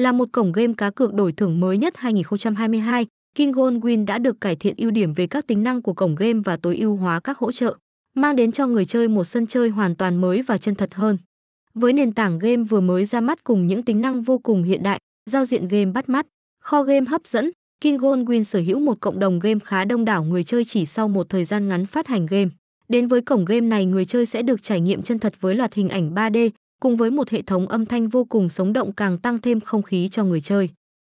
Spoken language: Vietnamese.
Là một cổng game cá cược đổi thưởng mới nhất 2022, King Gold Win đã được cải thiện ưu điểm về các tính năng của cổng game và tối ưu hóa các hỗ trợ, mang đến cho người chơi một sân chơi hoàn toàn mới và chân thật hơn. Với nền tảng game vừa mới ra mắt cùng những tính năng vô cùng hiện đại, giao diện game bắt mắt, kho game hấp dẫn, King Gold Win sở hữu một cộng đồng game khá đông đảo người chơi chỉ sau một thời gian ngắn phát hành game. Đến với cổng game này người chơi sẽ được trải nghiệm chân thật với loạt hình ảnh 3D, cùng với một hệ thống âm thanh vô cùng sống động càng tăng thêm không khí cho người chơi.